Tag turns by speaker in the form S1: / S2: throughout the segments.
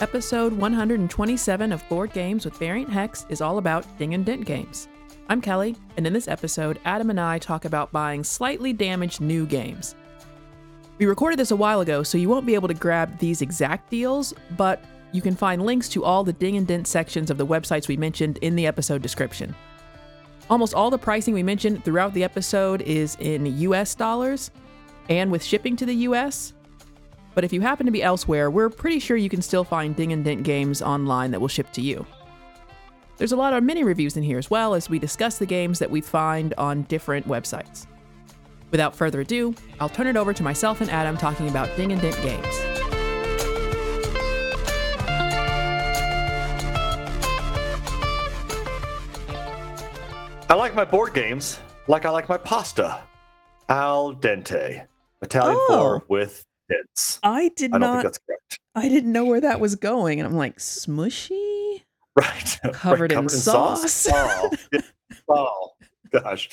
S1: Episode 127 of Board Games with Variant Hex is all about ding and dent games. I'm Kellye, and in this episode, Adam and I talk about buying slightly damaged new games. We recorded this a while ago, so you won't be able to grab these exact deals, but you can find links to all the ding and dent sections of the websites we mentioned in the episode description. Almost all the pricing we mentioned throughout the episode is in US dollars and with shipping to the US. But if you happen to be elsewhere, we're pretty sure you can still find Ding and Dent games online that will ship to you. There's a lot of mini reviews in here as well as we discuss the games that we find on different websites. Without further ado, I'll turn it over to myself and Adam talking about Ding and Dent games.
S2: I like my board games like I like my pasta. Al dente. Italian
S1: Oh.
S2: form with dents.
S1: I did
S2: I don't
S1: not
S2: think that's correct.
S1: I didn't know where that was going and I'm like smushy?
S2: Right. Right,
S1: Covered in sauce.
S2: Oh, oh, gosh.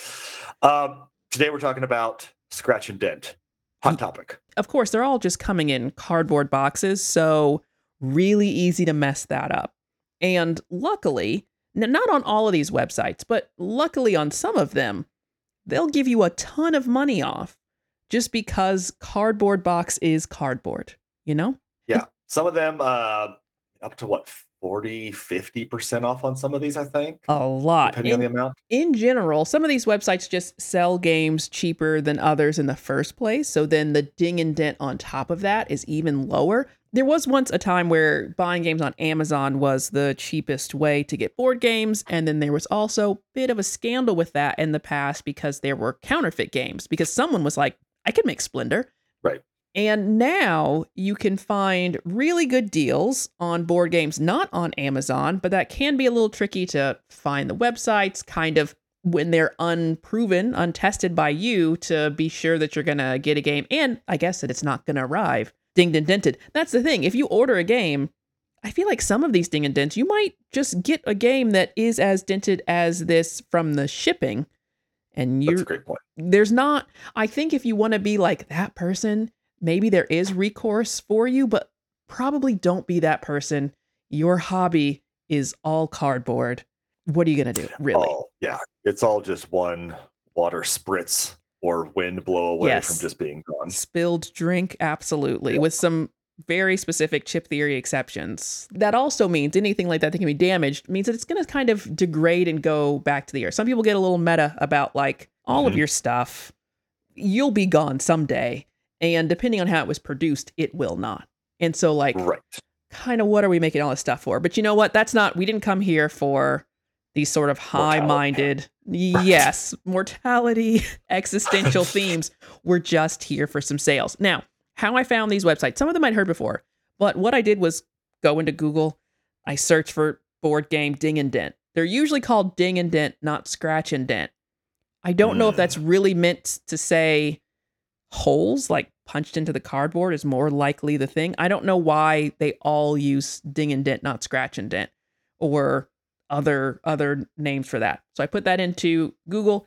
S2: Um, today we're talking about scratch and dent. Hot topic.
S1: Of course, they're all just coming in cardboard boxes, so really easy to mess that up. And luckily, not on all of these websites, but luckily on some of them, they'll give you a ton of money off just because cardboard box is cardboard, you know?
S2: Yeah. Some of them uh, up to what, 40, 50% off on some of these, I think,
S1: A lot.
S2: depending on the amount.
S1: in general, some of these websites just sell games cheaper than others in the first place. So then the ding and dent on top of that is even lower. There was once a time where buying games on Amazon was the cheapest way to get board games. And then there was also a bit of a scandal with that in the past because there were counterfeit games, because someone was like, I can make Splendor.
S2: Right.
S1: And now you can find really good deals on board games, not on Amazon, but that can be a little tricky to find the websites, kind of when they're unproven, untested by you to be sure that you're going to get a game. And I guess that it's not going to arrive dinged and dented. That's the thing. If you order a game, I feel like some of these ding and dents, you might just get a game that is as dented as this from the shipping. And
S2: That's
S1: you're
S2: a great point.
S1: there's not i think if you want to be like that person maybe there is recourse for you but probably don't be that person your hobby is all cardboard what are you going to do really
S2: Oh, yeah. It's all just one water spritz or wind blow away
S1: Yes.
S2: from just being gone.
S1: spilled drink absolutely with some very specific chip theory exceptions that also means anything like that that can be damaged means that it's going to kind of degrade and go back to the earth some people get a little meta about like all of
S2: Mhm.
S1: your stuff you'll be gone someday and depending on how it was produced it will not and so like
S2: Right.
S1: kind of what are we making all this stuff for? But you know what? That's not, we didn't come here for these sort of high minded, yes, mortality, existential themes. We're just here for some sales. Now, how I found these websites, some of them I'd heard before, but what I did was go into Google, I searched for board game Ding and Dent. They're usually called Ding and Dent, not Scratch and Dent. I don't know if
S2: Mm.
S1: that's really meant to say holes like punched into the cardboard is more likely the thing. I don't know why they all use ding and dent, not scratch and dent, or other other names for that. So I put that into Google.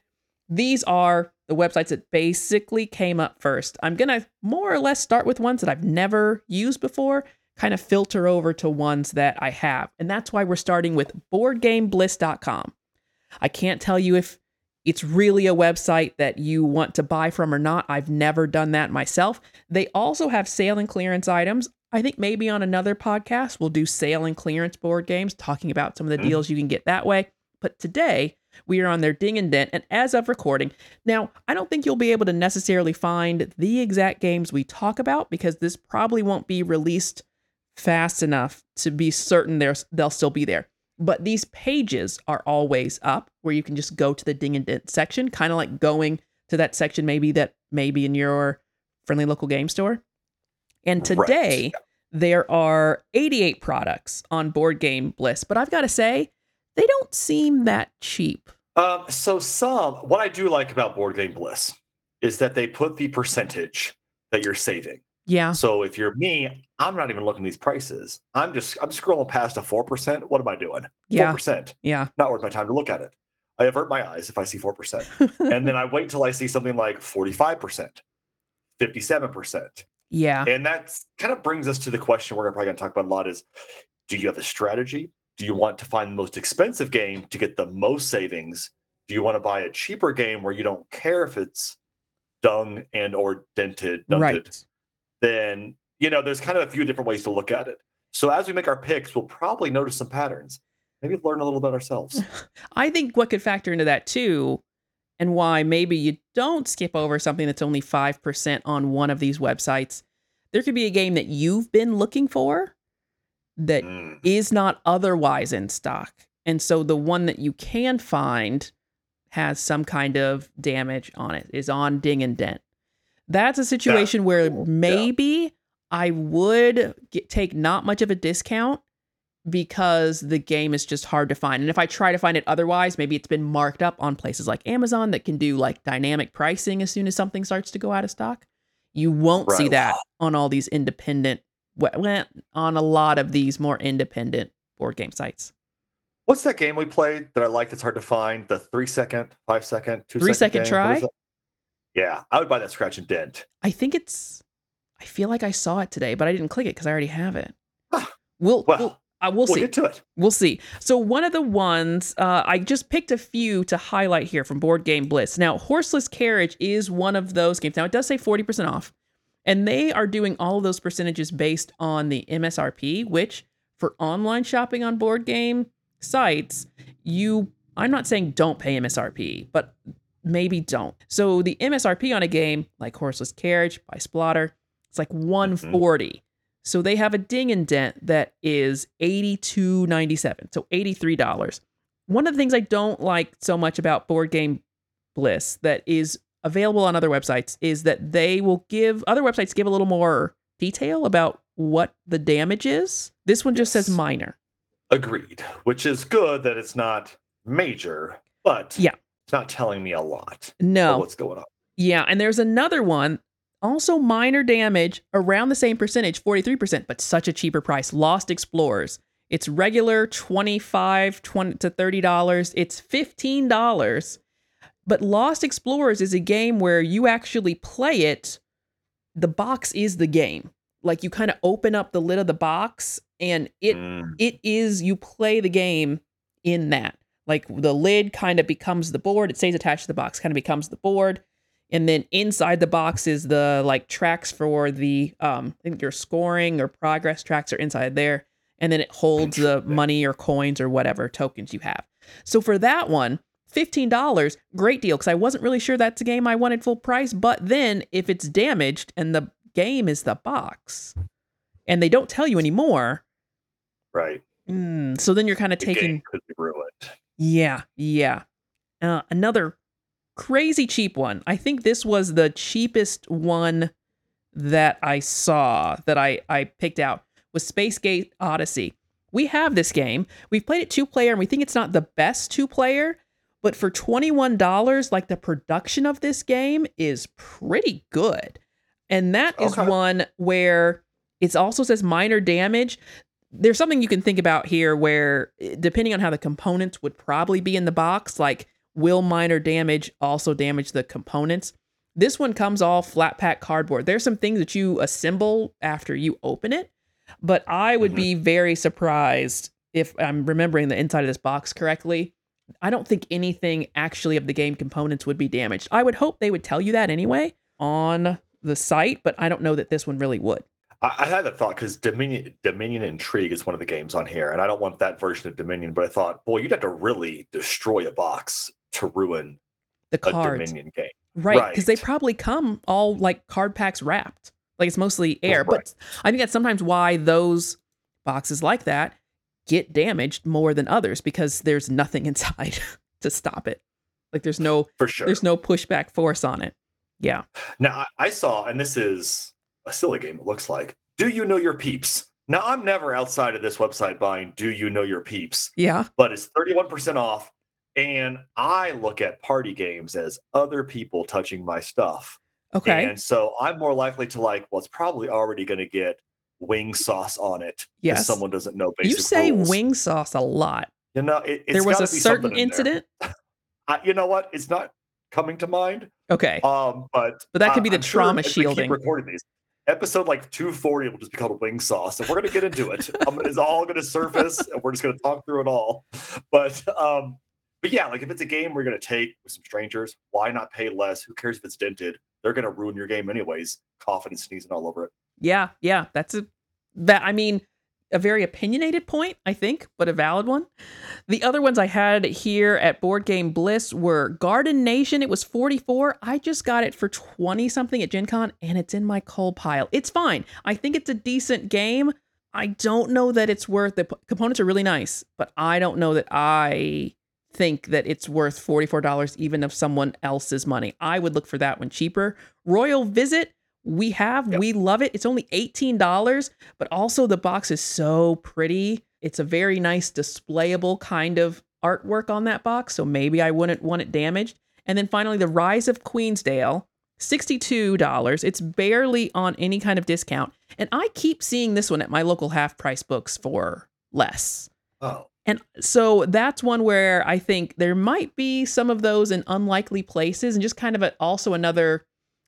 S1: These are the websites that basically came up first. I'm gonna more or less start with ones that I've never used before, kind of filter over to ones that I have. And that's why we're starting with boardgamebliss.com. I can't tell you if it's really a website that you want to buy from or not. I've never done that myself. They also have sale and clearance items. I think maybe on another podcast we'll do sale and clearance board games, talking about some of the
S2: Mhm.
S1: deals you can get that way. But today we are on their ding and dent, and as of recording, now I don't think you'll be able to necessarily find the exact games we talk about because this probably won't be released fast enough to be certain they'll still be there. But these pages are always up where you can just go to the ding and dent section, kind of like going to that section maybe that maybe in your friendly local game store. And
S2: Right.
S1: today there are 88 products on Board Game Bliss, but I've got to say they don't seem that cheap.
S2: Um, so some what I do like about Board Game Bliss is that they put the percentage that you're saving.
S1: Yeah.
S2: So if you're me, I'm not even looking at these prices. I'm just I'm scrolling past a four percent. What am I doing? Four
S1: Yeah.
S2: percent.
S1: Yeah.
S2: Not worth my time to look at it. I avert my eyes if I see four percent, and then I wait till I see something like forty five percent, fifty seven percent,
S1: Yeah.
S2: And that's kind of brings us to the question we're probably going to talk about a lot is do you have a strategy? Do you want to find the most expensive game to get the most savings? Do you want to buy a cheaper game where you don't care if it's dung and or dented?
S1: Right.
S2: Then, you know, there's kind of a few different ways to look at it. So as we make our picks, we'll probably notice some patterns. Maybe learn a little about ourselves.
S1: I think what could factor into that too, and why maybe you don't skip over something that's only 5% on one of these websites. There could be a game that you've been looking for that
S2: Mm,
S1: is not otherwise in stock. And so the one that you can find has some kind of damage on it, is on ding and dent. That's a situation where
S2: cool. Yeah.
S1: maybe I would get, take not much of a discount because the game is just hard to find. And if I try to find it otherwise, maybe it's been marked up on places like Amazon that can do like dynamic pricing as soon as something starts to go out of stock. You won't see that on all these independent, well, on a lot of these more independent board game sites.
S2: What's that game we played that I like that's hard to find? The three second, five second, two
S1: Three
S2: second
S1: second? Try?
S2: Yeah, I would buy that scratch and dent.
S1: I think it's. I feel like I saw it today, but I didn't click it because I already have it. We'll
S2: well,
S1: we'll, uh, we'll
S2: We'll
S1: see.
S2: get to it.
S1: We'll see. So one of the ones uh, I just picked a few to highlight here from Board Game Bliss. Now, Horseless Carriage is one of those games. Now it does say forty percent off, and they are doing all of those percentages based on the MSRP. Which for online shopping on board game sites, you I'm not saying don't pay MSRP, but maybe don't. So the MSRP on a game like Horseless Carriage by Splotter, it's like 140. Mm-hmm. So they have a ding and dent that is 82.97, so $83. One of the things I don't like so much about Board Game Bliss that is available on other websites is that they will give other websites give a little more detail about what the damage is. This one just says minor.
S2: Agreed. Which is good that it's not major, but
S1: Yeah.
S2: it's not telling me a lot
S1: No.
S2: what's going on.
S1: Yeah, and there's another one, also minor damage, around the same percentage, 43%, but such a cheaper price. Lost Explorers. It's regular 25 20 to $30. It's $15. But Lost Explorers is a game where you actually play it. The box is the game. Like you kind of open up the lid of the box and it
S2: Mm,
S1: it is you play the game in that. Like the lid kind of becomes the board it stays attached to the box kind of becomes the board. And then inside the box is the like tracks for the um i think your scoring or progress tracks are inside there. And then it holds the money or coins or whatever tokens you have. So for that one $15 great deal because i wasn't really sure that's a game i wanted full price but then if it's damaged and the game is the box and they don't tell you anymore
S2: right.
S1: Mm, so then you're kind of taking,
S2: could be ruined.
S1: yeah, yeah. Uh, another crazy cheap one. I think this was the cheapest one that I saw that I I picked out was Space Gate Odyssey. We have this game. We've played it two player, and we think it's not the best two player, but for twenty one dollars, like the production of this game is pretty good, and that is
S2: Okay.
S1: one where it also says minor damage. There's something you can think about here where eh, depending on how the components would probably be in the box like will minor damage also damage the components? This one comes all flat pack cardboard. There's some things that you assemble after you open it but i would
S2: Mhm.
S1: be very surprised if i'm remembering the inside of this box correctly i don't think anything actually of the game components would be damaged i would hope they would tell you that anyway on the site but i don't know that this one really would
S2: I, I had that thought because Dominion Dominion Intrigue is one of the games on here, and I don't want that version of Dominion, but I thought, boy, you'd have to really destroy a box to ruin
S1: the
S2: a Dominion game.
S1: Right, because they probably come all like card packs wrapped. Like it's mostly air.
S2: Right.
S1: But I think that's sometimes why those boxes like that get damaged more than others because there's nothing inside to stop it. Like there's no
S2: For sure.
S1: there's no pushback force on it. Yeah.
S2: Now I, saw, and this is a silly game. It looks like. Do you know your peeps? Now I'm never outside of this website buying. Do you know your peeps?
S1: Yeah.
S2: But it's 31% off, and I look at party games as other people touching my stuff,
S1: Okay.
S2: and so I'm more likely to like. Well, it's probably already going to get wing sauce on it. if
S1: Yes.
S2: someone doesn't know
S1: you say
S2: rules.
S1: wing sauce a lot.
S2: You know, it, it's
S1: there was a certain
S2: in
S1: incident.
S2: I, you know what? It's not coming to mind.
S1: Okay.
S2: Um, but
S1: But that could be the
S2: I'm
S1: trauma
S2: keep
S1: shielding.
S2: recording these, episode like 240 will just be called wing sauce and we're going to get into it um, it's all going to surface and we're just going to talk through it all but um but yeah like if it's a game we're going to take with some strangers why not pay less who cares if it's dented they're going to ruin your game anyways coughing and sneezing all over it
S1: Yeah, yeah, that's a that I mean a very opinionated point, I think, but a valid one. The other ones I had here at Board Game Bliss were Garden Nation. It was 44. I just got it for 20 something at Gen Con and it's in my coal pile. It's fine. I think it's a decent game. I don't know that it's worth the components are really nice, but I don't know that I think that it's worth $44 even of someone else's money. I would look for that one cheaper. Royal Visit we have
S2: Yep.
S1: we love it. It's only $18 but also the box is so pretty. It's a very nice displayable kind of artwork on that box so maybe i wouldn't want it damaged. And then finally the rise of queensdale $62 it's barely on any kind of discount and i keep seeing this one at my local half price books for less.
S2: Oh.
S1: And so that's one where I think there might be some of those in unlikely places, and just kind of a, also another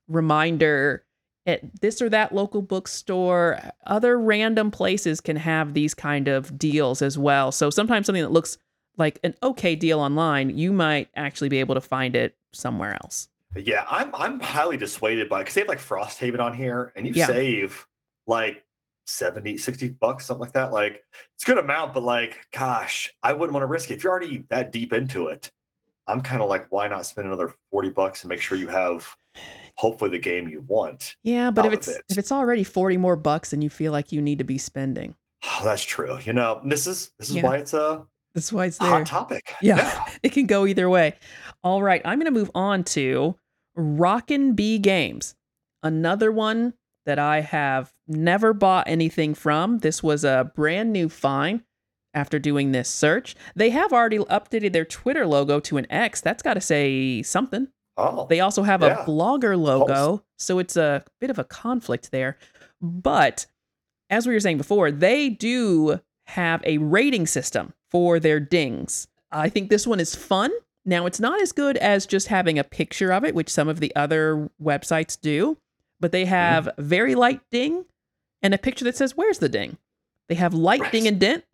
S1: reminder at this or that local bookstore, other random places can have these kind of deals as well. So sometimes something that looks like an okay deal online, you might actually be able to find it somewhere else.
S2: Yeah, I'm I'm highly dissuaded by because they have like Frosthaven on here, and you
S1: Yeah.
S2: save like 70, 60 bucks, something like that. Like it's a good amount, but like, gosh, I wouldn't want to risk it. If you're already that deep into it, I'm kind of like, why not spend another 40 bucks and make sure you have hopefully the game you want?
S1: Yeah, but if it's
S2: it.
S1: if it's already 40 more bucks and you feel like you need to be spending,
S2: Oh, that's true. You know, this is this is
S1: Yeah.
S2: why it's a
S1: that's why it's there.
S2: hot topic.
S1: Yeah. it can go either way. All right, I'm going to move on to Rockin' Bee Games, another one that I have never bought anything from. This was a brand new find after doing this search. They have already updated their Twitter logo to an X. That's got to say something.
S2: Oh,
S1: They also have
S2: Yeah.
S1: a blogger logo, so it's a bit of a conflict there. But as we were saying before, they do have a rating system for their dings. I think this one is fun. Now, it's not as good as just having a picture of it, which some of the other websites do, but they mm-hmm. have very light ding and a picture that says, Where's the ding? They have light
S2: Right.
S1: ding and dent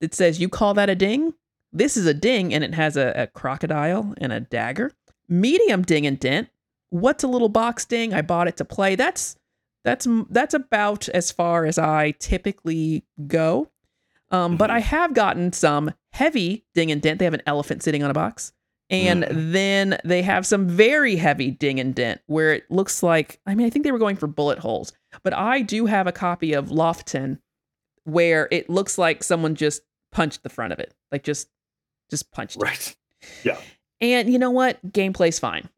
S1: that says, You call that a ding? This is a ding, and it has a, a crocodile and a dagger medium ding and dent. What's a little box ding? I bought it to play. That's that's that's about as far as i typically go. Um, but
S2: Mhm.
S1: i have gotten some heavy ding and dent. They have an elephant sitting on a box. And then they have some very heavy ding and dent where it looks like i mean i think they were going for bullet holes. But i do have a copy of Lofoten where it looks like someone just punched the front of it like just just punched it.
S2: right.
S1: And you know what? Gameplay's fine.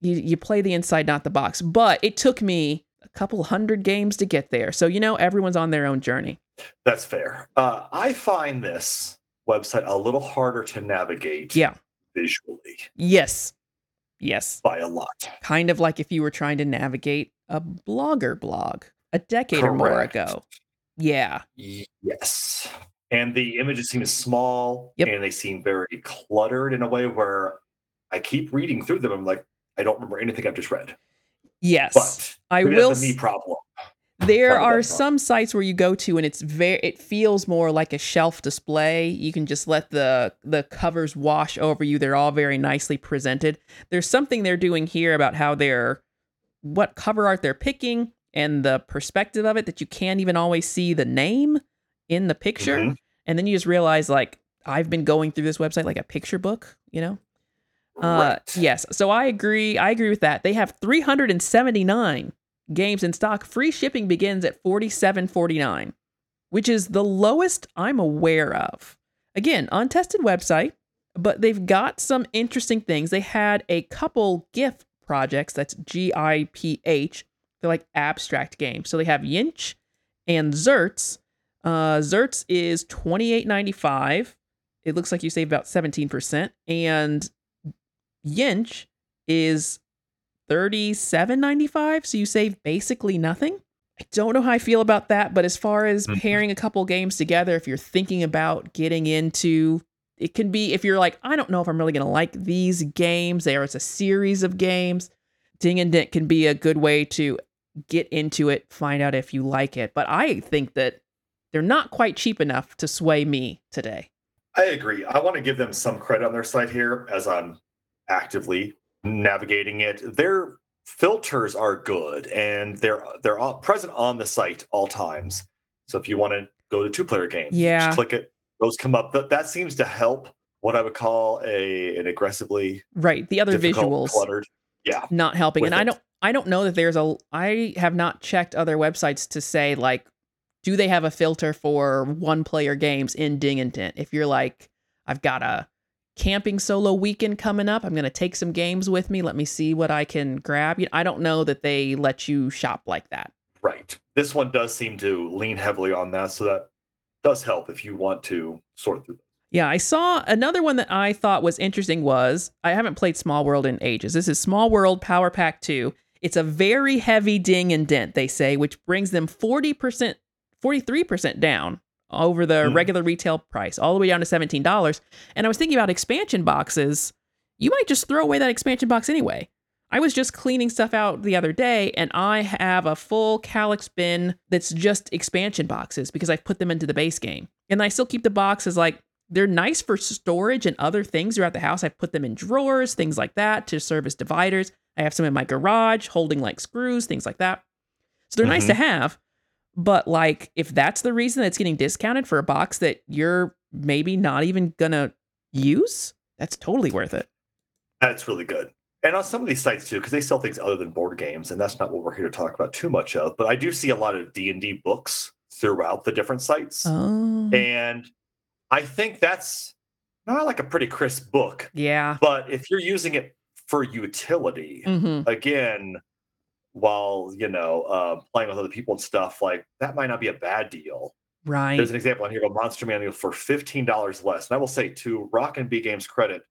S1: You you play the inside, not the box. But it took me a couple hundred games to get there. So you know, everyone's on their own journey.
S2: That's fair. Uh, I find this website a little harder to navigate
S1: Yeah.
S2: visually
S1: Yes. Yes.
S2: by a lot.
S1: Kind of like if you were trying to navigate a blogger blog a decade or more ago. Yeah.
S2: Yes. And the images seem small
S1: Yep.
S2: and they seem very cluttered in a way where I keep reading through them. I'm like, I don't remember anything I've just read.
S1: Yes.
S2: But
S1: I will
S2: that's a me problem.
S1: There are some sites where you go to and it's very it feels more like a shelf display. You can just let the the covers wash over you. They're all very nicely presented. There's something they're doing here about how they're what cover art they're picking and the perspective of it that you can't even always see the name in the picture.
S2: Mhm.
S1: And then you just realize like I've been going through this website like a picture book, you know? Uh,
S2: Right.
S1: yes. So I agree. I agree with that. They have 379 games in stock. Free shipping begins at 47.49, which is the lowest I'm aware of. Again, untested website, but they've got some interesting things. They had a couple GIPF projects. That's G I P H. They're like abstract games. So they have YINSH and ZERTZ. Uh, ZERTZ is 28.95. It looks like you save about 17%. And YINSH is thirty-seven ninety-five, so you save basically nothing. I don't know how I feel about that, but as far as
S2: Mhm.
S1: pairing a couple games together, if you're thinking about getting into it can be if you're like, I don't know if I'm really gonna like these games. there it's a series of games. Ding and Dent can be a good way to get into it, find out if you like it. But I think that they're not quite cheap enough to sway me today.
S2: I agree. I want to give them some credit on their site here as I'm actively navigating it. Their filters are good and they're they're all present on the site all times. So if you want to go to two player games,
S1: Yeah.
S2: just click it. Those come up. That that seems to help what I would call a an aggressively
S1: Right. The other visuals
S2: cluttered. Yeah.
S1: not helping. And I don't I don't know that there's a I have not checked other websites to say like do they have a filter for one player games in Ding and Dent? If you're like I've got a camping solo weekend coming up, I'm going to take some games with me, let me see what I can grab. You know, I don't know that they let you shop like that.
S2: Right. This one does seem to lean heavily on that, so that does help if you want to sort through.
S1: Yeah, I saw another one that I thought was interesting was I haven't played Small World in ages. This is Small World Power Pack 2. It's a very heavy ding and dent, they say, which brings them 40%, 43% down over the
S2: Hmm.
S1: regular retail price, all the way down to $17. And I was thinking about expansion boxes. You might just throw away that expansion box anyway. I was just cleaning stuff out the other day and I have a full Kallax bin that's just expansion boxes because I've put them into the base game. And I still keep the boxes like they're nice for storage and other things throughout the house. I've put them in drawers, things like that to serve as dividers. I have some in my garage holding like screws, things like that. So they're nice to have. But like if that's the reason that it's getting discounted for a box that you're maybe not even gonna use, that's totally worth it.
S2: That's really good. And on some of these sites too, because they sell things other than board games, and that's not what we're here to talk about too much of. But I do see a lot of D and D books throughout the different sites,
S1: Oh.
S2: and I think that's not like a pretty crisp book.
S1: Yeah.
S2: But if you're using it for utility,
S1: hmm
S2: again, while you know uh, playing with other people and stuff, like that might not be a bad deal.
S1: Right.
S2: There's an example on here of monster manual for fifteen dollars less. And I will say to Rock and B Games credit,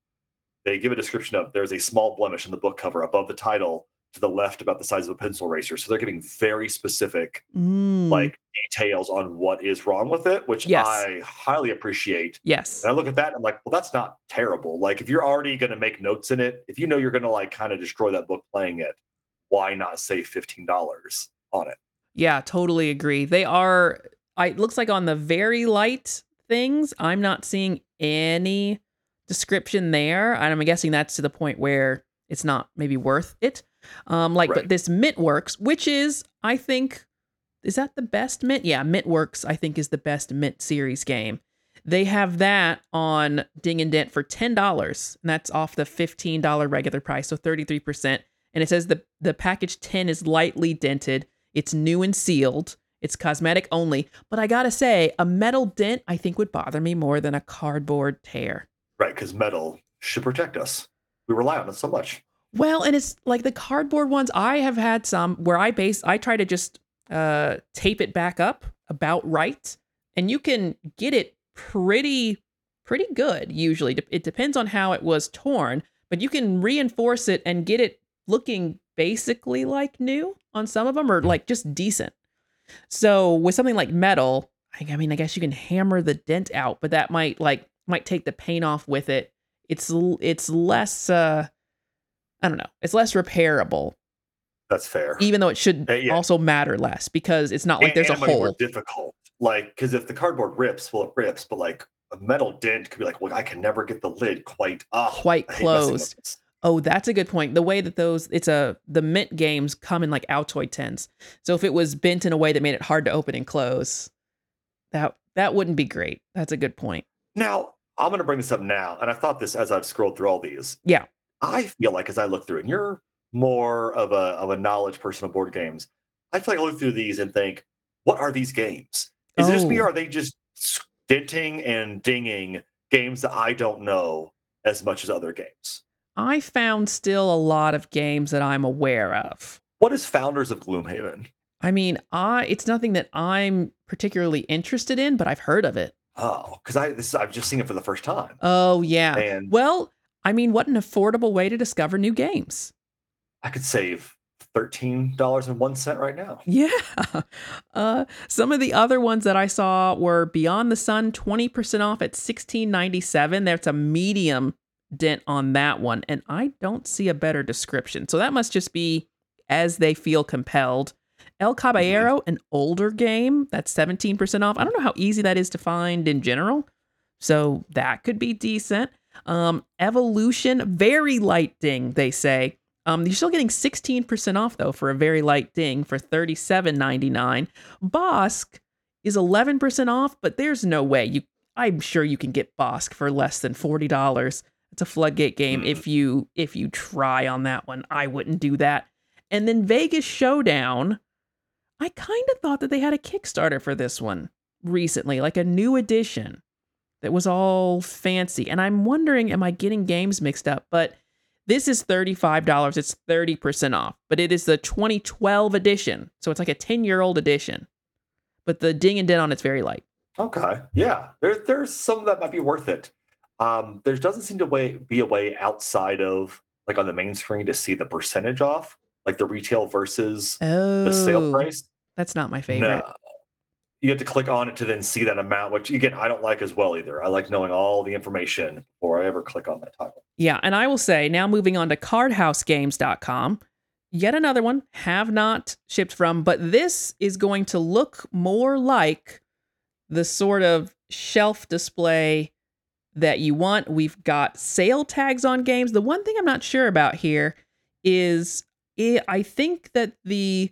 S2: they give a description of there's a small blemish in the book cover above the title to the left about the size of a pencil eraser. So they're giving very specific
S1: Mm.
S2: like details on what is wrong with it, which
S1: Yes.
S2: I highly appreciate.
S1: yes.
S2: And I look at that and I'm like, well, that's not terrible. Like if you're already gonna make notes in it, if you know you're gonna like kind of destroy that book playing it, why not save fifteen dollars on it?
S1: Yeah, totally agree. They are I it looks like on the very light things, I'm not seeing any description there. And I'm guessing that's to the point where it's not maybe worth it. Um like but this Mint Works, which is I think is that the best Mint? Yeah, Mint Works I think is the best Mint series game. They have that on Ding and Dent for $10, and that's off the $15 regular price, so 33%. And it says the the package 10 is lightly dented. It's new and sealed. It's cosmetic only. But I gotta say, a metal dent I think would bother me more than a cardboard tear.
S2: Right, because metal should protect us. We rely on it so much.
S1: Well, and it's like the cardboard ones. I have had some where I base. I try to just uh, tape it back up about right, and you can get it pretty, pretty good. Usually, it depends on how it was torn, but you can reinforce it and get it looking basically like new on some of them, or like just decent. So with something like metal, I mean, I guess you can hammer the dent out, but that might like might take the paint off with it. It's it's less. uh I don't know. It's less repairable,
S2: That's fair.
S1: even though it should
S2: Uh, yeah.
S1: also matter less because it's not like
S2: And-
S1: there's a
S2: and might be more difficult. Like, because if the cardboard rips, well, it rips, but like a metal dent could be like, well, I can never get the lid quite up.
S1: Quite
S2: I hate messing
S1: closed. Oh, that's a good point. The way that those it's a the mint games come in like Altoid tins. So if it was bent in a way that made it hard to open and close, that that wouldn't be great. That's a good point.
S2: Now, I'm going to bring this up now, and I thought this as I've scrolled through all these.
S1: Yeah.
S2: I feel like as I look through, and you're more of a of a knowledge person of board games, I feel like I look through these and think, what are these games? Is it just me,
S1: Oh.
S2: or are they just denting and dinging games that I don't know as much as other games?
S1: I found still a lot of games that I'm aware of.
S2: What is Founders of Gloomhaven?
S1: I mean, I it's nothing that I'm particularly interested in, but I've heard of it.
S2: Oh, because I this I've just seen it for the first time.
S1: Oh yeah.
S2: And
S1: Well, I mean, what an affordable way to discover new games.
S2: I could save thirteen dollars and one cent right now.
S1: Yeah. Uh, some of the other ones that I saw were Beyond the Sun, 20% off at 1697. That's a medium dent on that one. And I don't see a better description. So that must just be as they feel compelled. El Caballero, an older game, that's 17% off. I don't know how easy that is to find in general. So that could be decent. Um, Evolution, very light ding, they say. Um, you're still getting 16% off though for a very light ding for $37.99. Bosk is 11% off, but there's no way you I'm sure you can get Bosk for less than $40. It's a floodgate game mm-hmm. if you if you try on that one. I wouldn't do that. And then Vegas Showdown, I kind of thought that they had a Kickstarter for this one recently, like a new edition that was all fancy. And I'm wondering, am I getting games mixed up? But this is $35. It's 30% off, but it is the 2012 edition. So it's like a 10 year old edition. But the ding and dent on it's very light.
S2: Okay. Yeah. There, there's some that might be worth it. Um, there doesn't seem to way, be a way outside of like on the main screen to see the percentage off, like the retail versus
S1: oh,
S2: the sale price.
S1: That's not my favorite.
S2: No. You have to click on it to then see that amount, which again, I don't like as well either. I like knowing all the information before I ever click on that title.
S1: Yeah. And I will say, now moving on to cardhausgames.com, yet another one have not shipped from, but this is going to look more like the sort of shelf display that you want. We've got sale tags on games. The one thing I'm not sure about here is I think that the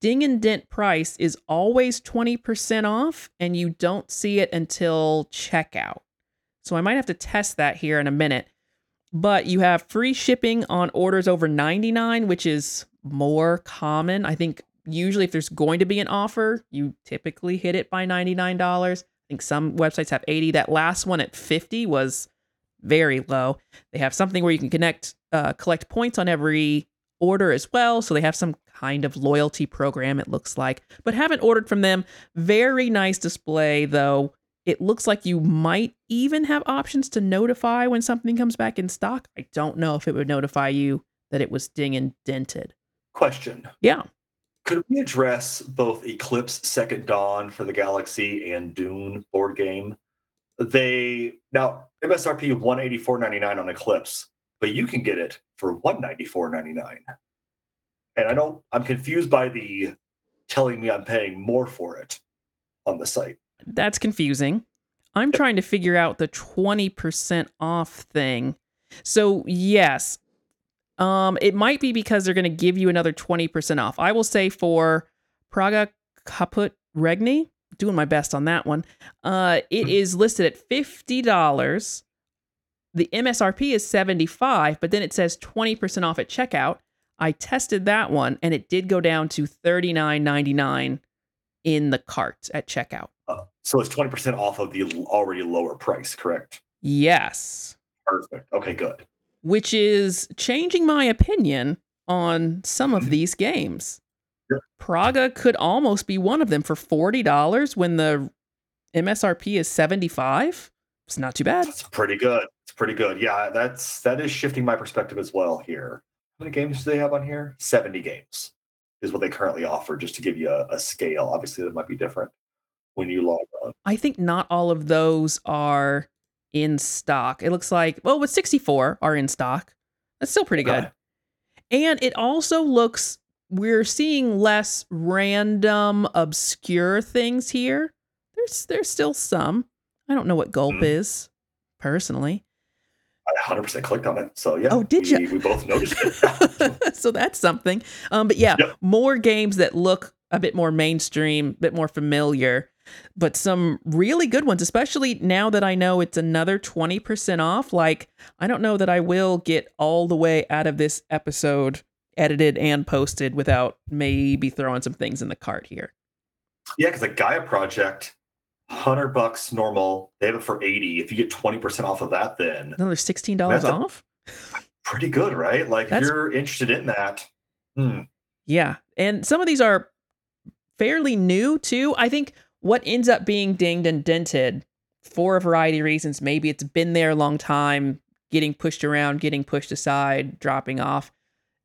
S1: ding and dent price is always 20% off and you don't see it until checkout. So I might have to test that here in a minute. But you have free shipping on orders over 99, which is more common. I think usually if there's going to be an offer, you typically hit it by $99 think some websites have 80. That last one at 50 was very low. They have something where you can connect, uh, collect points on every order as well. So they have some kind of loyalty program, it looks like, but haven't ordered from them. Very nice display, though. It looks like you might even have options to notify when something comes back in stock. I don't know if it would notify you that it was ding and dented.
S2: Question.
S1: Yeah.
S2: Could we address both Eclipse Second Dawn for the Galaxy and Dune board game? They now MSRP one eighty four ninety nine on Eclipse, but you can get it for one ninety four ninety nine. And I don't. I'm confused by the telling me I'm paying more for it on the site.
S1: That's confusing. I'm trying to figure out the 20% off thing. So, yes, um, it might be because they're going to give you another 20% off. I will say for Praga Caput Regni, doing my best on that one. Uh, it is listed at $50. The MSRP is 75, but then it says 20% off at checkout. I tested that one and it did go down to $39.99 in the cart at checkout.
S2: Uh, so it's 20% off of the already lower price, correct?
S1: Yes.
S2: Perfect. Okay, good
S1: which is changing my opinion on some of these games. Praga could almost be one of them for $40 when the MSRP is 75. It's not too bad.
S2: It's pretty good. It's pretty good. Yeah, that's that is shifting my perspective as well here. How many games do they have on here? 70 games is what they currently offer, just to give you a, a scale. Obviously, that might be different when you log on.
S1: I think not all of those are in stock. It looks like, well, with 64 are in stock. That's still pretty good. And it also looks, we're seeing less random, obscure things here. There's there's still some. I don't know what gulp mm. is, personally.
S2: I 100% clicked on it. So yeah.
S1: Oh, did you?
S2: We, we both noticed it.
S1: so that's something. Um, but yeah, yep. more games that look a bit more mainstream, a bit more familiar but some really good ones, especially now that I know it's another 20% off. Like, I don't know that I will get all the way out of this episode edited and posted without maybe throwing some things in the cart here.
S2: Yeah, because the Gaia project, 100 bucks normal. They have it for 80. If you get 20% off of that, then
S1: another $16 off?
S2: Pretty good, right? Like, that's... if you're interested in that. Hmm.
S1: Yeah. And some of these are fairly new too. I think what ends up being dinged and dented for a variety of reasons. Maybe it's been there a long time, getting pushed around, getting pushed aside, dropping off.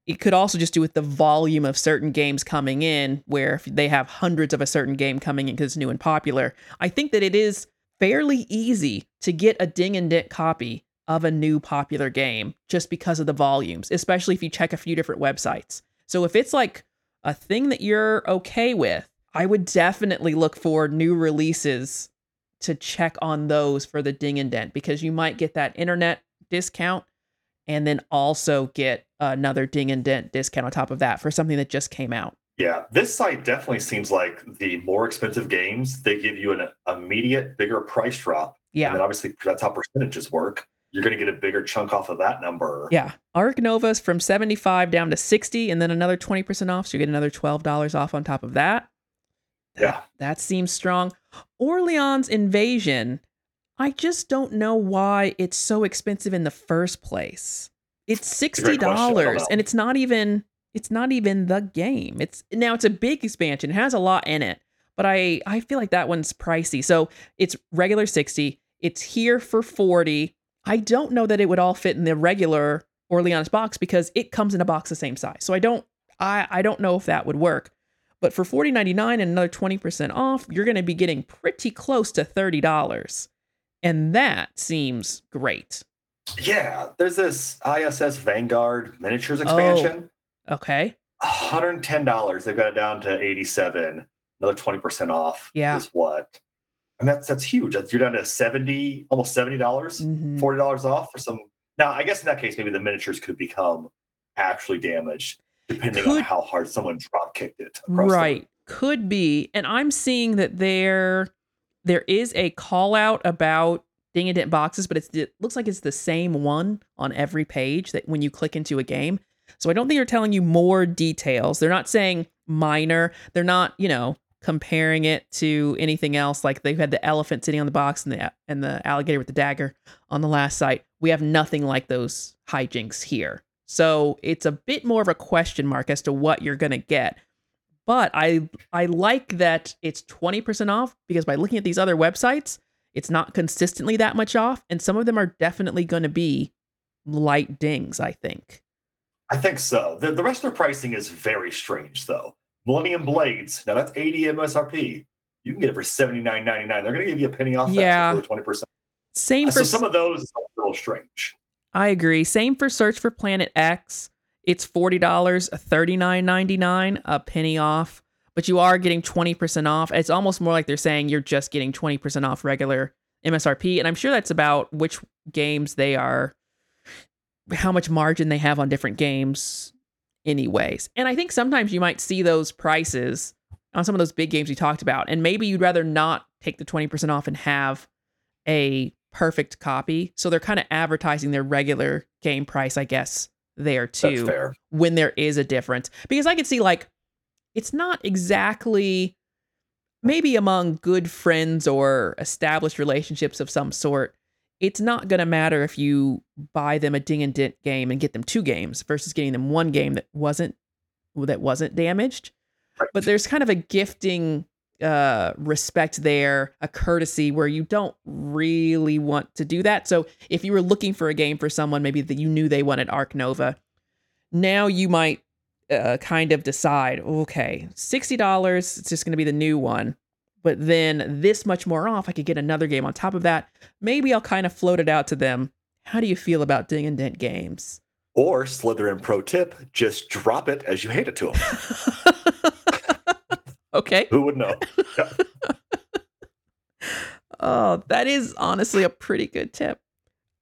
S1: It could also just do with the volume of certain games coming in, where if they have hundreds of a certain game coming in because it's new and popular. I think that it is fairly easy to get a ding and dent copy of a new popular game just because of the volumes, especially if you check a few different websites. So if it's like a thing that you're okay with, I would definitely look for new releases to check on those for the ding and dent because you might get that internet discount and then also get another ding and dent discount on top of that for something that just came out.
S2: Yeah, this site definitely seems like the more expensive games, they give you an immediate bigger price drop.
S1: Yeah.
S2: And then obviously that's how percentages work. You're going to get a bigger chunk off of that number.
S1: Yeah. Ark Nova's from 75 down to 60 and then another 20% off. So you get another $12 off on top of that.
S2: Yeah.
S1: That seems strong. Orleans Invasion, I just don't know why it's so expensive in the first place. It's sixty dollars, and it's not even it's not even the game. It's now it's a big expansion. It has a lot in it, but I I feel like that one's pricey. So it's regular sixty. It's here for forty. I don't know that it would all fit in the regular Orleans box because it comes in a box the same size. So I don't I I don't know if that would work. But for $40.99 and another 20% off, you're going to be getting pretty close to $30. And that seems great.
S2: Yeah, there's this ISS Vanguard miniatures expansion.
S1: Oh, okay.
S2: $110. They've got it down to 87. Another 20% off
S1: yeah.
S2: is what? And that's that's huge. You're down to 70, almost $70, dollars mm-hmm. $40 off for some. Now, I guess in that case, maybe the miniatures could become actually damaged depending could, on how hard someone drop kicked it.
S1: Right. Could be. And I'm seeing that there there is a call out about ding and dent boxes, but it looks like it's the same one on every page that when you click into a game. So I don't think they're telling you more details. They're not saying minor. They're not, you know, comparing it to anything else. Like they had the elephant sitting on the box and the and the alligator with the dagger on the last site. We have nothing like those hijinks here. So it's a bit more of a question mark as to what you're gonna get. But I I like that it's 20% off because by looking at these other websites, it's not consistently that much off, and some of them are definitely going to be light dings. I think.
S2: I think so. The, the rest of the pricing is very strange, though. Millennium Blades, now that's 80 MSRP. You can get it for 79.99. They're going to give you a penny off
S1: yeah.
S2: that for 20%.
S1: Same uh,
S2: for so some of those is a little strange.
S1: I agree. Same for Search for Planet X. It's $40, $39.99, a penny off but you are getting 20% off. It's almost more like they're saying you're just getting 20% off regular MSRP. And I'm sure that's about which games they are, how much margin they have on different games, anyways. And I think sometimes you might see those prices on some of those big games we talked about. And maybe you'd rather not take the 20% off and have a perfect copy. So they're kind of advertising their regular game price, I guess, there too. When there is a difference. Because I could see like it's not exactly maybe among good friends or established relationships of some sort it's not going to matter if you buy them a ding and dent game and get them two games versus getting them one game that wasn't that wasn't damaged right. but there's kind of a gifting uh respect there a courtesy where you don't really want to do that so if you were looking for a game for someone maybe that you knew they wanted ark nova now you might uh, kind of decide, okay, $60, it's just going to be the new one. But then this much more off, I could get another game on top of that. Maybe I'll kind of float it out to them. How do you feel about Ding and Dent games?
S2: Or Slytherin pro tip, just drop it as you hate it to
S1: them. okay.
S2: Who would know?
S1: oh, that is honestly a pretty good tip.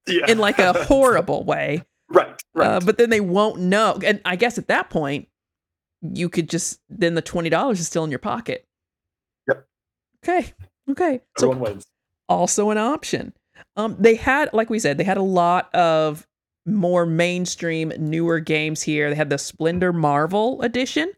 S2: Yeah.
S1: In like a horrible way.
S2: Right. Right.
S1: Uh, but then they won't know. And I guess at that point, you could just then the twenty dollars is still in your pocket.
S2: Yep.
S1: Okay. Okay.
S2: Everyone so, wins.
S1: Also an option. Um, they had, like we said, they had a lot of more mainstream, newer games here. They had the Splendor Marvel edition,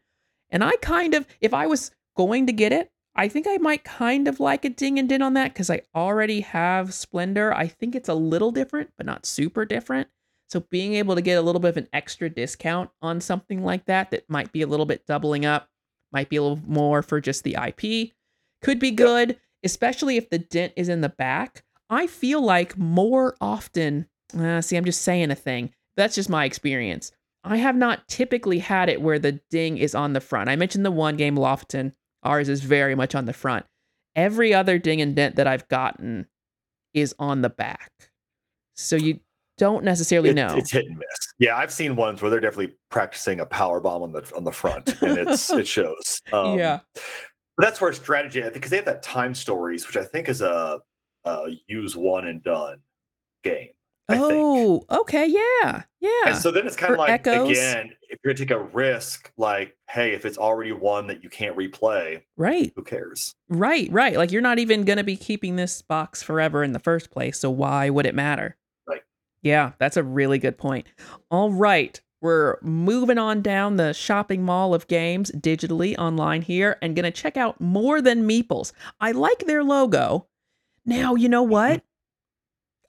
S1: and I kind of, if I was going to get it, I think I might kind of like a ding and din on that because I already have Splendor. I think it's a little different, but not super different. So being able to get a little bit of an extra discount on something like that, that might be a little bit doubling up, might be a little more for just the IP, could be good, especially if the dent is in the back. I feel like more often, uh, see, I'm just saying a thing. That's just my experience. I have not typically had it where the ding is on the front. I mentioned the one game Lofoten. Ours is very much on the front. Every other ding and dent that I've gotten is on the back. So you don't necessarily
S2: it,
S1: know.
S2: It's hit and miss. Yeah, I've seen ones where they're definitely practicing a power bomb on the on the front, and it's it shows. Um,
S1: yeah.
S2: but that's where strategy. I think because they have that time stories, which I think is a, a use one and done game. I think.
S1: Oh, okay. Yeah. Yeah.
S2: And so then it's kind of like
S1: echoes.
S2: again, if you're gonna take a risk, like, hey, if it's already one that you can't replay,
S1: right.
S2: who cares?
S1: Right. Right. Like you're not even going to be keeping this box forever in the first place. So why would it matter?
S2: Right.
S1: Yeah. That's a really good point. All right. We're moving on down the shopping mall of games digitally online here and going to check out more than Meeples. I like their logo. Now, you know mm-hmm. what?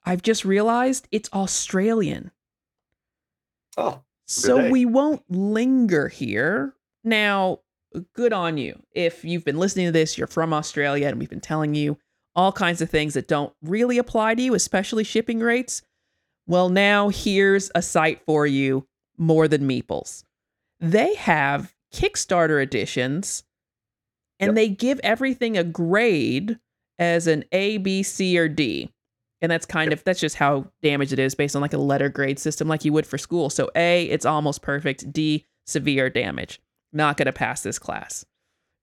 S1: I've just realized it's Australian.
S2: Oh,
S1: So
S2: day.
S1: we won't linger here. Now, good on you. If you've been listening to this, you're from Australia, and we've been telling you all kinds of things that don't really apply to you, especially shipping rates. Well, now here's a site for you more than Meeples. They have Kickstarter editions, and
S2: Yep.
S1: they give everything a grade as an A, B, C, or D. And that's kind of that's just how damaged it is based on like a letter grade system like you would for school. So A, it's almost perfect. D, severe damage. Not gonna pass this class.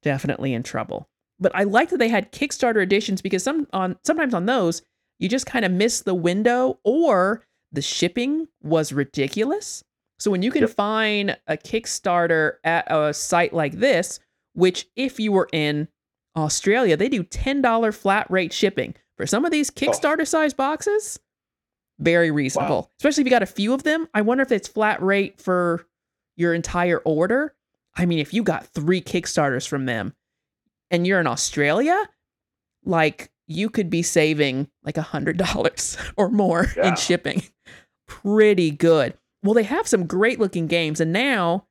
S1: Definitely in trouble. But I like that they had Kickstarter editions because some on sometimes on those you just kind of miss the window or the shipping was ridiculous. So when you can
S2: Yep.
S1: find a Kickstarter at a site like this, which if you were in Australia, they do $10 flat rate shipping. For some of these oh. Kickstarter size boxes, very reasonable.
S2: Wow.
S1: Especially if you got a few of them. I wonder if it's flat rate for your entire order. I mean, if you got three Kickstarters from them and you're in Australia, like you could be saving like a hundred dollars or more
S2: Yeah.
S1: in shipping. Pretty good. Well, they have some great looking games, and now,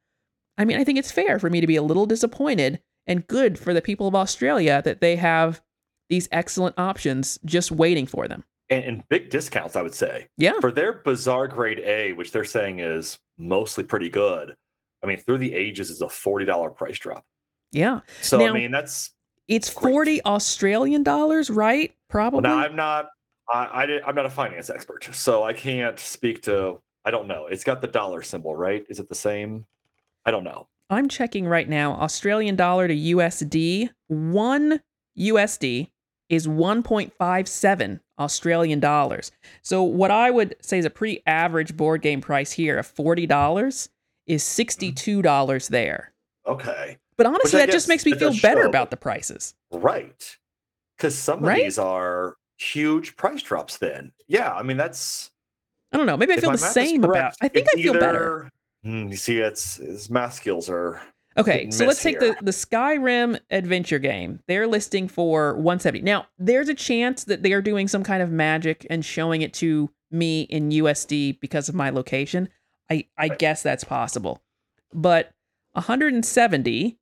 S1: I mean, I think it's fair for me to be a little disappointed and good for the people of Australia that they have these excellent options just waiting for them.
S2: and, and big discounts, I would say.
S1: Yeah.
S2: For their bizarre grade A, which they're saying is mostly pretty good. I mean, through the ages is a forty dollar price drop.
S1: Yeah.
S2: So
S1: Now-
S2: I mean, that's
S1: It's
S2: Great.
S1: 40 Australian dollars, right? Probably.
S2: well. Now I'm not. I, I I'm not a finance expert, so I can't speak to. I don't know. It's got the dollar symbol, right? Is it the same? I don't know.
S1: I'm checking right now. Australian dollar to USD, one USD is 1.57 Australian dollars. So, what I would say is a pretty average board game price here of $40 is $62 there.
S2: Okay,
S1: But honestly, that just makes me feel better
S2: show.
S1: about the prices.
S2: right. Because some of
S1: Right?
S2: these are huge price drops. Then, yeah. I mean, that's
S1: I don't know. Maybe I feel the same about. I think I feel better.
S2: either- Hmm, you see, it's his math skills are
S1: Okay, so let's take
S2: here.
S1: the the Skyrim adventure game. They're listing for 170. Now, there's a chance that they are doing some kind of magic and showing it to me in USD because of my location. I I
S2: Right.
S1: guess that's possible. But 170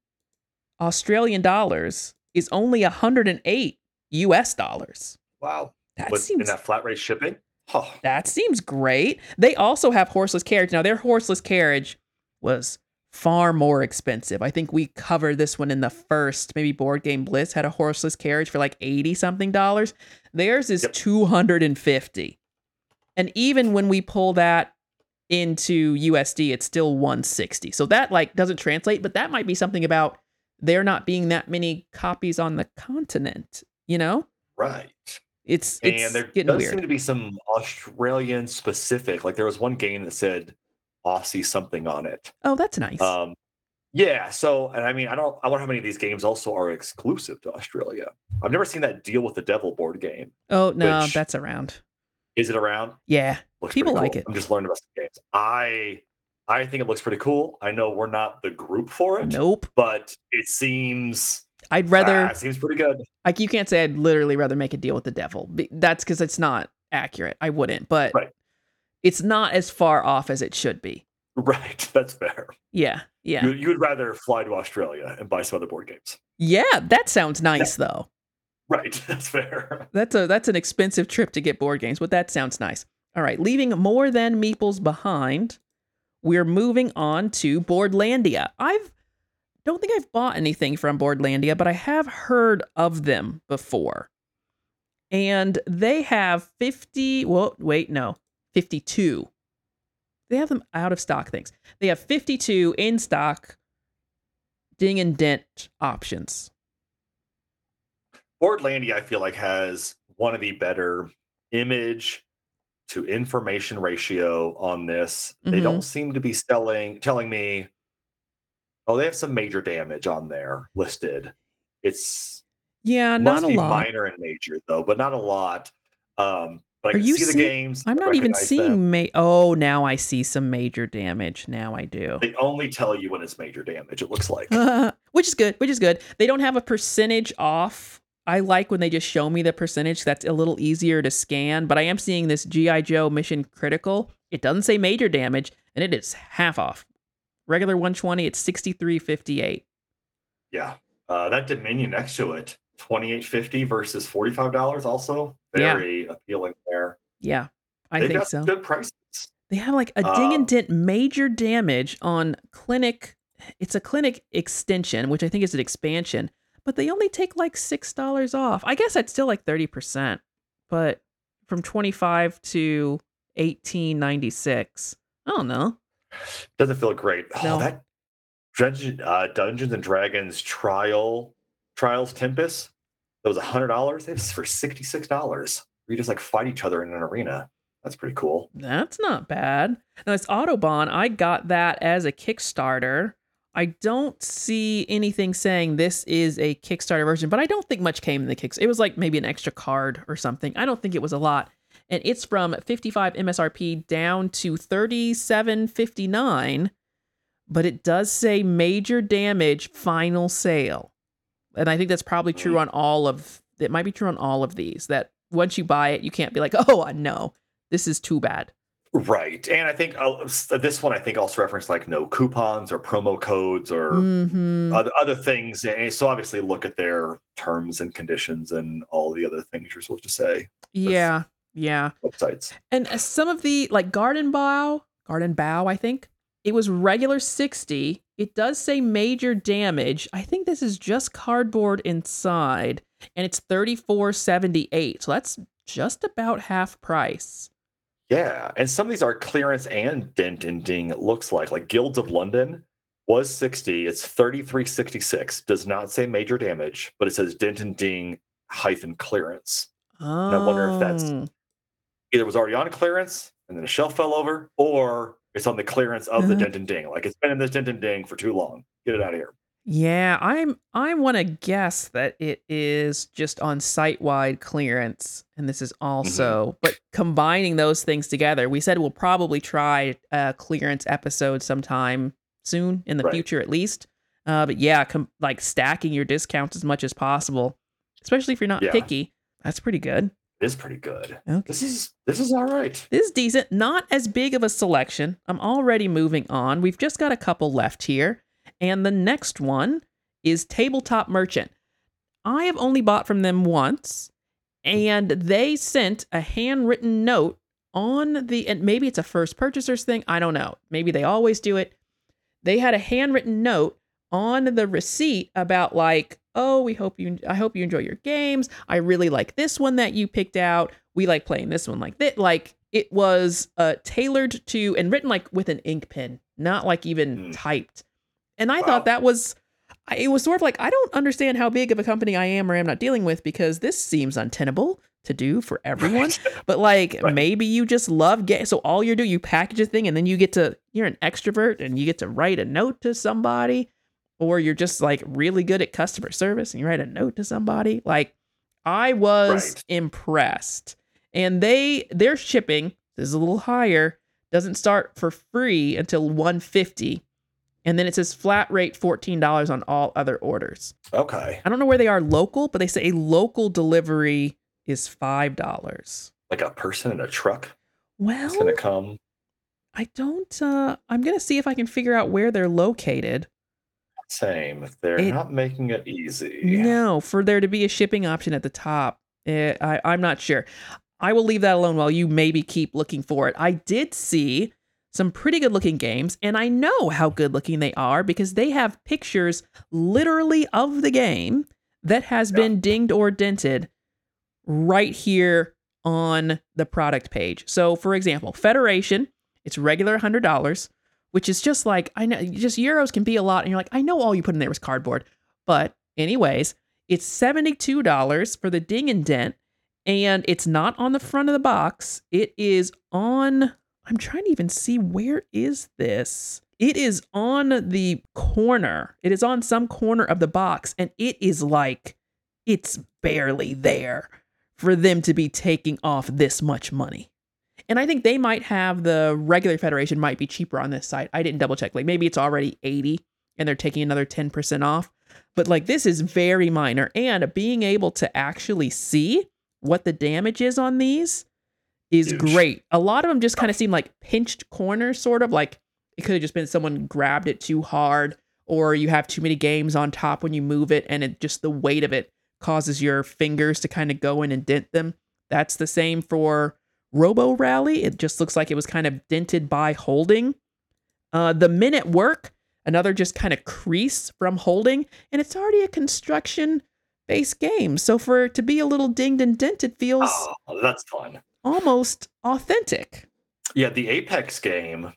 S1: Australian dollars is only 108 US dollars.
S2: wow.
S1: That
S2: With, in
S1: seems
S2: that flat rate shipping. Oh,
S1: that seems great. They also have horseless carriage. Now, their horseless carriage was far more expensive. I think we covered this one in the first, maybe Board Game Bliss had a horseless carriage for like 80 something dollars. Theirs is
S2: Yep.
S1: 250. And even when we pull that into USD, it's still 160. So that like doesn't translate, but that might be something about there not being that many copies on the continent, you know?
S2: right.
S1: It's it's
S2: and there
S1: getting
S2: does
S1: weird.
S2: seem to be some Australian specific. Like there was one game that said Aussie something on it.
S1: oh, that's nice.
S2: Um, yeah. So, and I mean, I don't. I wonder how many of these games also are exclusive to Australia. I've never seen that Deal with the Devil board game.
S1: oh, no, that's around.
S2: Is it around?
S1: Yeah.
S2: Looks
S1: People
S2: pretty
S1: like
S2: cool.
S1: it.
S2: I'm just learning about some games. I I think it looks pretty cool. I know we're not the group for it,
S1: Nope.
S2: but it seems
S1: I'd rather
S2: ah, it seems pretty good.
S1: like you can't say I'd literally rather make a deal with the devil. That's because it's not accurate. I wouldn't, but
S2: Right.
S1: It's not as far off as it should be.
S2: Right. That's fair.
S1: Yeah. Yeah.
S2: You, you would rather fly to Australia and buy some other board games.
S1: Yeah. That sounds nice though.
S2: Right. That's fair.
S1: That's a that's an expensive trip to get board games, but that sounds nice. All right, leaving more than Meeples behind, we're moving on to Boardlandia. I've don't think I've bought anything from Boardlandia, but I have heard of them before. And they have 50, well, wait, no, 52 they have them out of stock things. They have 52 in stock ding and dent options.
S2: Boardlandia, I feel like, has one of the better image to information ratio on this. They
S1: Mhm.
S2: don't seem to be selling telling me, oh, they have some major damage on there listed. It's
S1: Yeah, not a lot.
S2: minor and major though, but not a lot. Um, but I
S1: Are
S2: can
S1: you
S2: see the games.
S1: I'm not even seeing ma- Oh, now I see some major damage. Now I do.
S2: They only tell you when it's major damage. It looks like.
S1: which is good, which is good. They don't have a percentage off. I like when they just show me the percentage. That's a little easier to scan, but I am seeing this GI Joe Mission Critical. It doesn't say major damage and it is half off. Regular 120, it's 63.58.
S2: Yeah. Uh, that Dominion next to it, twenty eight fifty versus forty five dollars. Also
S1: Yeah.
S2: very appealing there.
S1: Yeah. I
S2: They've
S1: think so.
S2: good prices.
S1: They have like a ding
S2: Um,
S1: and dent major damage on clinic. It's a clinic extension, which I think is an expansion, but they only take like six dollars off. I guess that's still like thirty percent, but from twenty five to eighteen ninety six. I don't know.
S2: Doesn't feel great.
S1: No.
S2: Oh, that Dungeon, uh, Dungeons and Dragons trial trials Tempus. That was a hundred dollars. It's for sixty six dollars. We just like fight each other in an arena. That's pretty cool.
S1: That's not bad. Now it's Autobahn. I got that as a Kickstarter. I don't see anything saying this is a Kickstarter version, but I don't think much came in the Kicks. It was like maybe an extra card or something. I don't think it was a lot. And it's from 55 MSRP down to 37.59, but it does say major damage final sale. And I think that's probably true on all of it might be true on all of these that once you buy it, you can't be like, "Oh, no. This is too bad."
S2: Right, and I think uh, s- this one I think also referenced like no coupons or promo codes or
S1: Mhm.
S2: other, other things. And so obviously look at their terms and conditions and all the other things you're supposed to say.
S1: Yeah, yeah.
S2: Websites.
S1: And uh, some of the like Garden Bow, Garden Bow, I think it was regular 60. It does say major damage. I think this is just cardboard inside and it's 34.78. So that's just about half price.
S2: Yeah, and some of these are clearance and dent and ding. It looks like like Guilds of London was 60. It's 3366. Does not say major damage, but it says dent and ding hyphen clearance.
S1: Oh.
S2: I wonder if that's- oh. Either was already on clearance and then a shelf fell over, or it's on the clearance of the
S1: Uh-huh.
S2: dent and ding. Like it's been in this dent and ding for too long. Get it out of here.
S1: Yeah, I'm I want to guess that it is just on site-wide clearance and this is also but combining those things together. We said we'll probably try a clearance episode sometime soon in the
S2: Right.
S1: future at least. Uh but yeah, com- like stacking your discounts as much as possible, especially if you're not
S2: Yeah.
S1: picky. That's pretty good.
S2: Is pretty good.
S1: Okay.
S2: This is this is all right.
S1: This is decent. Not as big of a selection. I'm already moving on. We've just got a couple left here. And the next one is Tabletop Merchant. I have only bought from them once, and they sent a handwritten note on the, and maybe it's a first purchasers thing. I don't know. Maybe they always do it. They had a handwritten note on the receipt about like, oh, we hope you, I hope you enjoy your games. I really like this one that you picked out. We like playing this one like that. Like it was uh, tailored to and written like with an ink pen, not like even
S2: Hmm.
S1: typed. And I
S2: Wow.
S1: thought that was, it was sort of like I don't understand how big of a company I am or am not dealing with because this seems untenable to do for everyone. But like
S2: Right.
S1: maybe you just love get so all you're doing you package a thing and then you get to you're an extrovert and you get to write a note to somebody or you're just like really good at customer service and you write a note to somebody. Like I was
S2: Right.
S1: impressed. And they their shipping is a little higher, doesn't start for free until 150. And then it says flat rate $14 on all other orders.
S2: Okay.
S1: I don't know where they are local, but they say a local delivery is $5.
S2: Like a person in a truck
S1: Well,
S2: is gonna come.
S1: I don't uh I'm going to see if I can figure out where they're located.
S2: Same. They're
S1: It-
S2: not making it easy.
S1: No, for there to be a shipping option at the top. eh, I I'm not sure. I will leave that alone while you maybe keep looking for it. I did see some pretty good looking games and I know how good looking they are because they have pictures literally of the game that has
S2: Yeah.
S1: been dinged or dented right here on the product page. So, for example, Federation It's regular $100, which is just like, I know, just euros can be a lot. And you're like, I know all you put in there was cardboard. But, anyways, it's $72 for the ding and dent. And it's not on the front of the box. It is on, I'm trying to even see where is this? It is on the corner. It is on some corner of the box. And it is like, it's barely there for them to be taking off this much money. And I think they might have the regular Federation might be cheaper on this site. I didn't double check. Like maybe it's already 80 and they're taking another 10% off. But like this is very minor. And being able to actually see what the damage is on these is
S2: Huge.
S1: great. A lot of them just kind of seem like pinched corners, sort of like it could have just been someone grabbed it too hard, or you have too many games on top when you move it, and it just the weight of it causes your fingers to kind of go in and dent them. That's the same for Robo Rally. It just looks like it was kind of dented by holding. Uh, the minute work, another just kind of crease from holding, and it's already a construction based game. So for it to be a little dinged and dented feels
S2: Oh, that's fun.
S1: almost authentic.
S2: Yeah, the Apex game,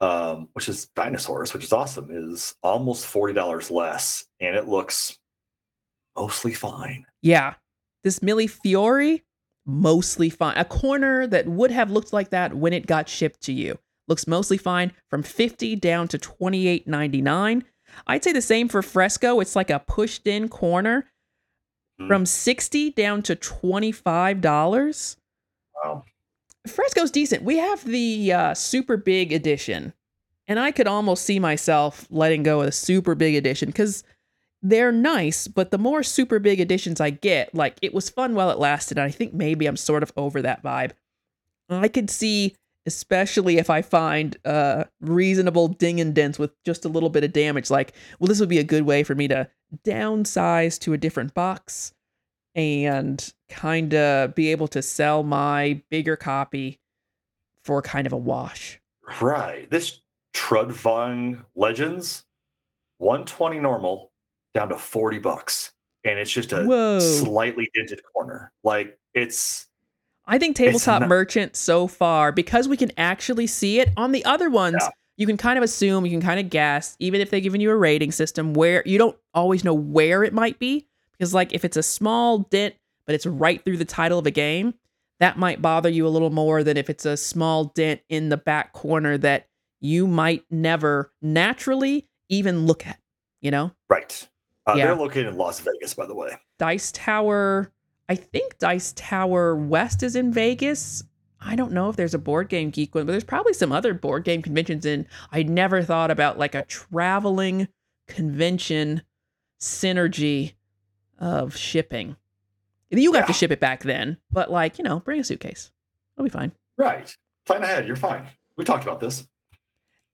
S2: um, which is dinosaurs, which is awesome, is almost forty dollars less, and it looks mostly fine.
S1: Yeah. This Mille Fiori, mostly fine. A corner that would have looked like that when it got shipped to you. Looks mostly fine from 50 down to 28.99. I'd say the same for Fresco. It's like a pushed in corner
S2: Hmm.
S1: from 60 down to $25.
S2: Wow.
S1: Fresco's decent. We have the uh, super big edition, and I could almost see myself letting go of the super big edition because they're nice. But the more super big editions I get, like it was fun while it lasted. And I think maybe I'm sort of over that vibe. I could see, especially if I find uh, reasonable ding and dents with just a little bit of damage, like, well, this would be a good way for me to downsize to a different box and kind of be able to sell my bigger copy for kind of a wash.
S2: Right. This Trudvang Legends, 120 normal down to 40 bucks. And it's just a
S1: Whoa.
S2: slightly dented corner. Like it's
S1: I think tabletop
S2: not-
S1: merchant so far because we can actually see it on the other ones.
S2: Yeah.
S1: You can kind of assume, you can kind of guess, even if they're giving you a rating system where you don't always know where it might be. Because, like, if it's a small dent, but it's right through the title of a game, that might bother you a little more than if it's a small dent in the back corner that you might never naturally even look at, you know?
S2: right. Uh,
S1: Yeah.
S2: They're located in Las Vegas, by the way.
S1: Dice Tower. I think Dice Tower West is in Vegas. I don't know if there's a board game geek one, but there's probably some other board game conventions in. I never thought about like a traveling convention synergy of shipping. You have to ship it back then, but like, you know, bring a suitcase. It'll be fine.
S2: Right. Plan ahead. You're fine. We talked about this.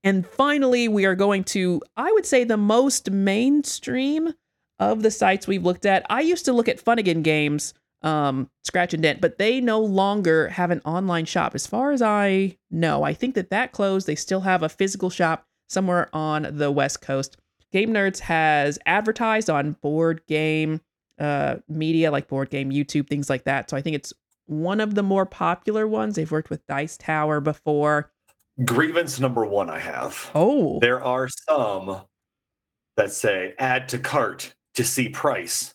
S1: And finally, we are going to, I would say, the most mainstream of the sites we've looked at. I used to look at Funagain games, um, Scratch and Dent, but they no longer have an online shop. As far as I know, I think that that closed. They still have a physical shop somewhere on the West Coast. GameNerdz has advertised on board game uh, media like board game, YouTube, things like that. So I think it's one of the more popular ones. They've worked with Dice Tower before.
S2: Grievance number one I have.
S1: Oh,
S2: There are some that say add to cart to see price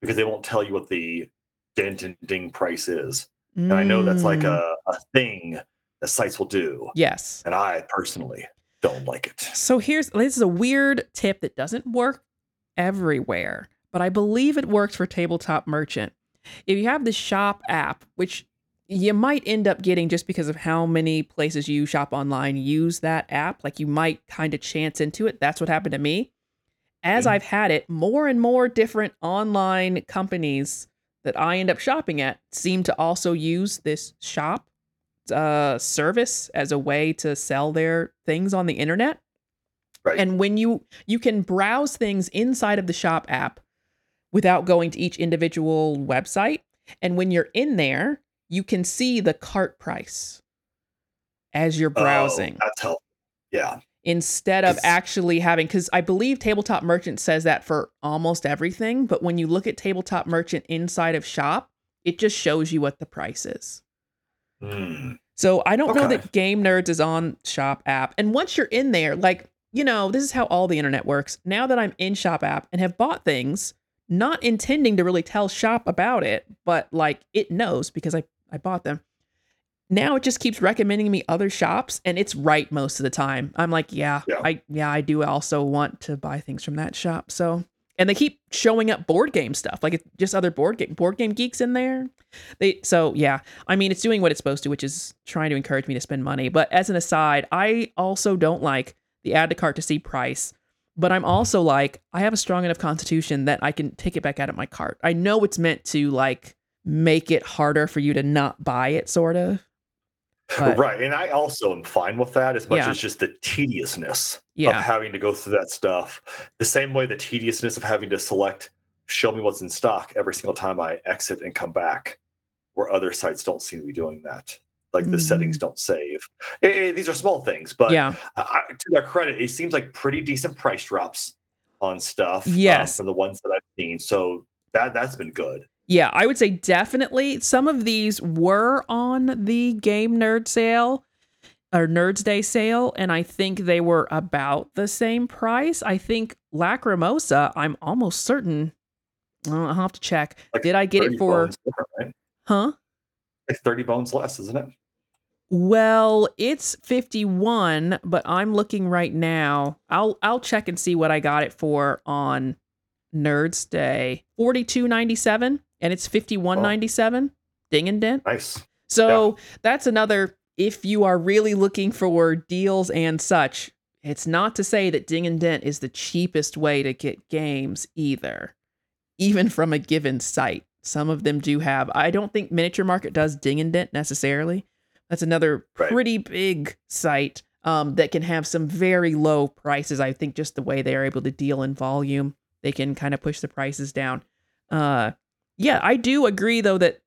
S2: because they won't tell you what the dent and ding price is. And I know that's like
S1: Mm,
S2: a, a thing that sites will do.
S1: yes.
S2: And I personally don't like it.
S1: So here's this is a weird tip that doesn't work everywhere, but I believe it works for Tabletop Merchant. If you have the shop app, which you might end up getting just because of how many places you shop online use that app, like you might kind of chance into it. That's what happened to me. As
S2: Mhm.
S1: I've had it, more and more different online companies that I end up shopping at seem to also use this shop uh, service as a way to sell their things on the internet.
S2: Right.
S1: And when you you can browse things inside of the shop app without going to each individual website, and when you're in there, you can see the cart price as you're browsing
S2: Oh, that's helpful. Yeah.
S1: Instead of actually having because I believe Tabletop Merchant says that for almost everything, but when you look at Tabletop Merchant inside of shop, it just shows you what the price is.
S2: Hmm.
S1: So I don't know that GameNerdz is on Shop app. And once you're in there, like, you know, this is how all the internet works. Now that I'm in Shop app and have bought things, not intending to really tell Shop about it, but like it knows because I, I bought them. Now it just keeps recommending me other shops and it's right most of the time. I'm like, yeah,
S2: Yeah.
S1: I yeah, I do also want to buy things from that shop. So and they keep showing up board game stuff, like it's just other board game board game geeks in there. They so yeah, I mean it's doing what it's supposed to, which is trying to encourage me to spend money. But as an aside, I also don't like the add to cart to see price. But I'm also like, I have a strong enough constitution that I can take it back out of my cart. I know it's meant to like make it harder for you to not buy it, sort of. But-
S2: right. And I also am fine with that as much
S1: Yeah.
S2: as just the tediousness of having to go through that stuff. The same way the tediousness of having to select, show me what's in stock every single time I exit and come back, where other sites don't seem to be doing that. Like the settings don't save. Eh, eh, these are small things, but
S1: yeah.
S2: I, to their credit, it seems like pretty decent price drops on stuff. um,
S1: Yes.
S2: from the ones that I've seen. So that that's been good.
S1: Yeah, I would say definitely some of these were on the Game Nerd sale or Nerds Day sale, and I think they were about the same price. I think Lacrimosa, I'm almost certain. I'll have to check.
S2: Like
S1: Did I get it for,
S2: right?
S1: huh?
S2: Like thirty bones less, isn't it?
S1: Well, it's 51, but I'm looking right now. I'll I'll check and see what I got it for on Nerds Day. 42.97 and it's 51.97. Ding and dent.
S2: Nice.
S1: So that's another if you are really looking for deals and such, it's not to say that Ding and Dent is the cheapest way to get games either, even from a given site. Some of them do have. I don't think Miniature Market does Ding and Dent necessarily. That's another
S2: Right.
S1: pretty big site um, that can have some very low prices. I think just the way they are able to deal in volume, they can kind of push the prices down. Uh, yeah, I do agree though that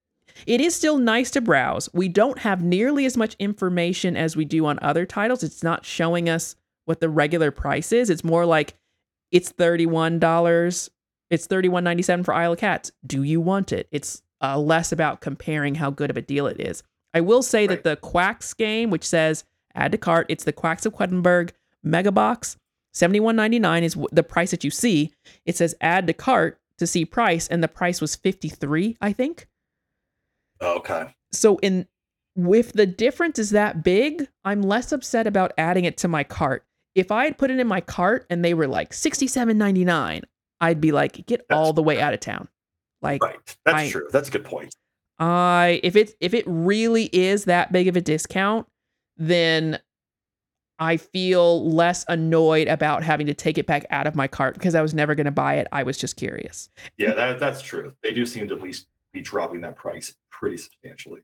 S1: it is still nice to browse. We don't have nearly as much information as we do on other titles. It's not showing us what the regular price is. It's more like it's $31. It's $31.97 for Isle of Cats. Do you want it? It's uh, less about comparing how good of a deal it is. I will say that the Quacks game, which says add to cart, it's the Quacks of Quedlinburg Mega Box. $71.99 is the price that you see. It says add to cart to see price, and the price was 53 I think oh,
S2: Okay.
S1: so in if the difference is that big, I'm less upset about adding it to my cart. If I had put it in my cart and they were like 67.99, I'd be like, get
S2: That's
S1: all the way out of town. Like
S2: Right. That's
S1: I-
S2: true. That's a good point.
S1: I if it if it really is that big of a discount, then I feel less annoyed about having to take it back out of my cart because I was never going to buy it. I was just curious.
S2: Yeah, that, that's true. They do seem to at least be dropping that price pretty substantially.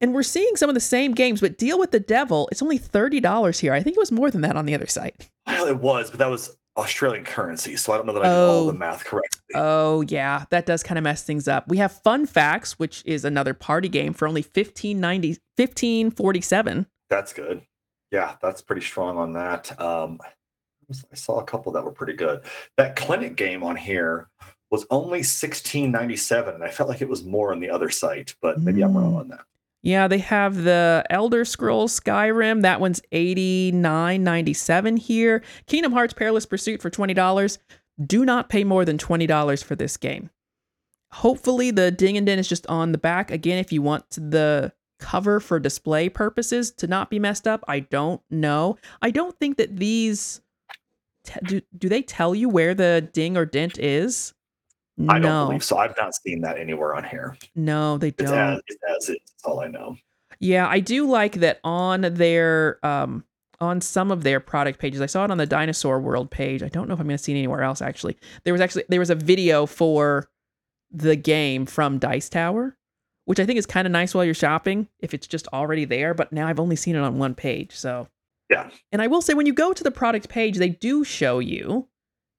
S1: And we're seeing some of the same games, but Deal with the Devil, it's only $30 here. I think it was more than that on the other site.
S2: Well, it was, but that was Australian currency, so I don't know that I did all
S1: Oh.
S2: the math correctly.
S1: Oh, yeah, that does kind of mess things up. We have Fun Facts, which is another party game for only 1590 1547.
S2: that's good. Yeah, that's pretty strong on that. Um, I saw a couple that were pretty good. That clinic game on here was only sixteen ninety seven, and I felt like it was more on the other site, but maybe I'm wrong
S1: Mm.
S2: on that.
S1: Yeah, they have the Elder Scrolls Skyrim. That one's 89.97 here. Kingdom Hearts Perilous Pursuit for $20. Do not pay more than $20 for this game. Hopefully the ding and den is just on the back. Again, if you want the cover for display purposes to not be messed up, I don't know. I don't think that these te- do, do they tell you where the ding or dent is?
S2: I
S1: no,
S2: don't believe so. I've not seen that anywhere on here.
S1: no, they
S2: It's
S1: don't.
S2: as, it's as. That's all I know.
S1: Yeah, I do like that on their um on some of their product pages. I saw it on the Dinosaur World page. I don't know if I'm going to see it anywhere else actually. There was actually there was a video for the game from Dice Tower, which I think is kind of nice while you're shopping if it's just already there, but now I've only seen it on one page. So
S2: Yeah.
S1: And I will say when you go to the product page, they do show you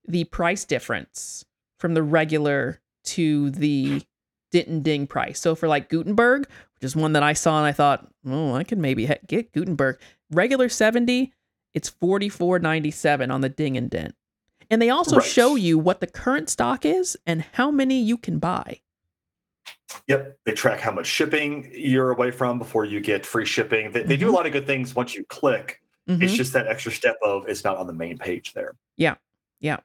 S1: the price difference from the regular to the Denton Ding price. So for like Gutenberg, which is one that I saw and I thought, oh, I could maybe get Gutenberg. Regular 70, it's 44.97 on the Ding and Dent. And they also
S2: Right.
S1: show you what the current stock is and how many you can buy.
S2: Yep, they track how much shipping you're away from before you get free shipping. They, they do a
S1: Mhm.
S2: lot of good things once you click. It's
S1: Mhm.
S2: just that extra step of it's not on the main page there.
S1: Yeah, yeah,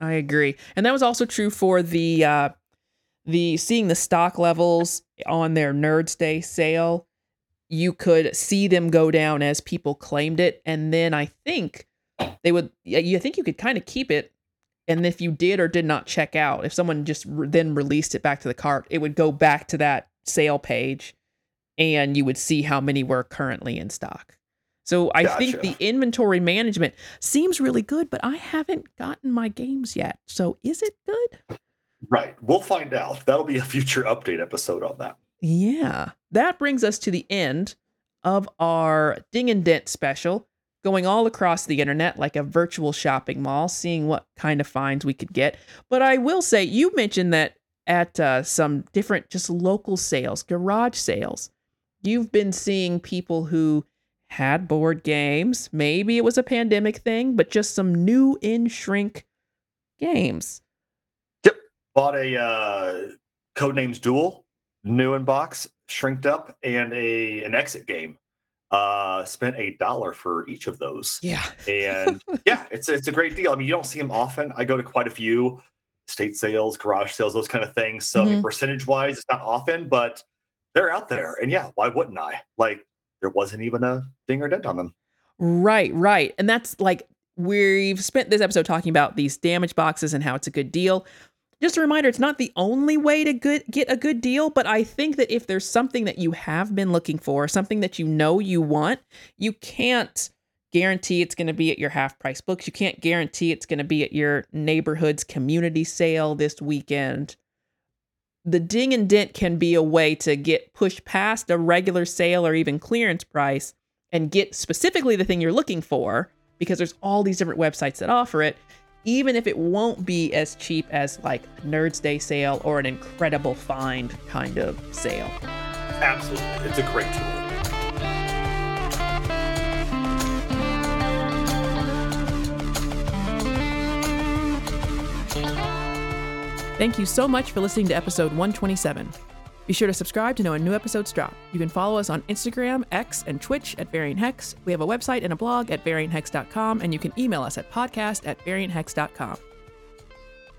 S1: I agree. And that was also true for the uh the seeing the stock levels on their Nerds Day sale. You could see them go down as people claimed it and then I think they would you think you could kind of keep it and if you did or did not check out, if someone just re- then released it back to the cart, it would go back to that sale page and you would see how many were currently in stock. So I think the inventory management seems really good, but I haven't gotten my games yet. So is it good?
S2: Right. We'll find out. That'll be a future update episode on that.
S1: Yeah. That brings us to the end of our Ding and Dent special, going all across the internet like a virtual shopping mall, seeing what kind of finds we could get. But I will say, you mentioned that at uh, some different, just local sales, garage sales, you've been seeing people who had board games. Maybe it was a pandemic thing, but just some new in shrink games. Yep.
S2: Bought a uh, Codenames Duel, new in box, shrinked up, and a an exit game. Uh, spent a dollar for each of those.
S1: Yeah.
S2: and yeah, it's it's a great deal. I mean, you don't see them often. I go to quite a few state sales, garage sales, those kind of things. So I mean, percentage wise, it's not often, but they're out there. And yeah, why wouldn't I? Like, there wasn't even a ding or dent on them.
S1: Right, right. And that's like we've spent this episode talking about these damage boxes and how it's a good deal. Just a reminder, it's not the only way to good, get a good deal, but I think that if there's something that you have been looking for, something that you know you want, you can't guarantee it's going to be at your half price books. You can't guarantee it's going to be at your neighborhood's community sale this weekend. The ding and dent can be a way to get pushed past a regular sale or even clearance price and get specifically the thing you're looking for because there's all these different websites that offer it even if it won't be as cheap as like a nerds day sale or an incredible find kind of sale
S2: Absolutely. It's a great tool.
S1: thank you so much for listening to episode 127 be sure to subscribe to know when new episodes drop. You can follow us on Instagram, X, and Twitch at Variant Hex. We have a website and a blog at varianthex.com, and you can email us at podcast at varianthex.com.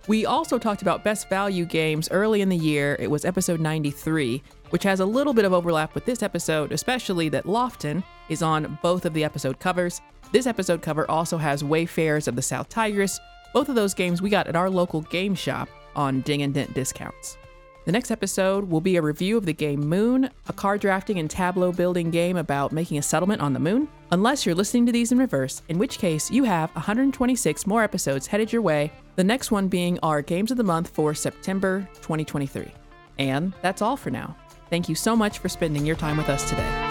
S1: We also talked about best value games early in the year. It was episode 93, which has a little bit of overlap with this episode, especially that Lofoten is on both of the episode covers. This episode cover also has Wayfarers of the South Tigris. Both of those games we got at our local game shop on Ding and Dent discounts. The next episode will be a review of the game Moon, a card drafting and tableau building game about making a settlement on the moon. Unless you're listening to these in reverse, in which case you have 126 more episodes headed your way, the next one being our Games of the Month for September 2023. And that's all for now. Thank you so much for spending your time with us today.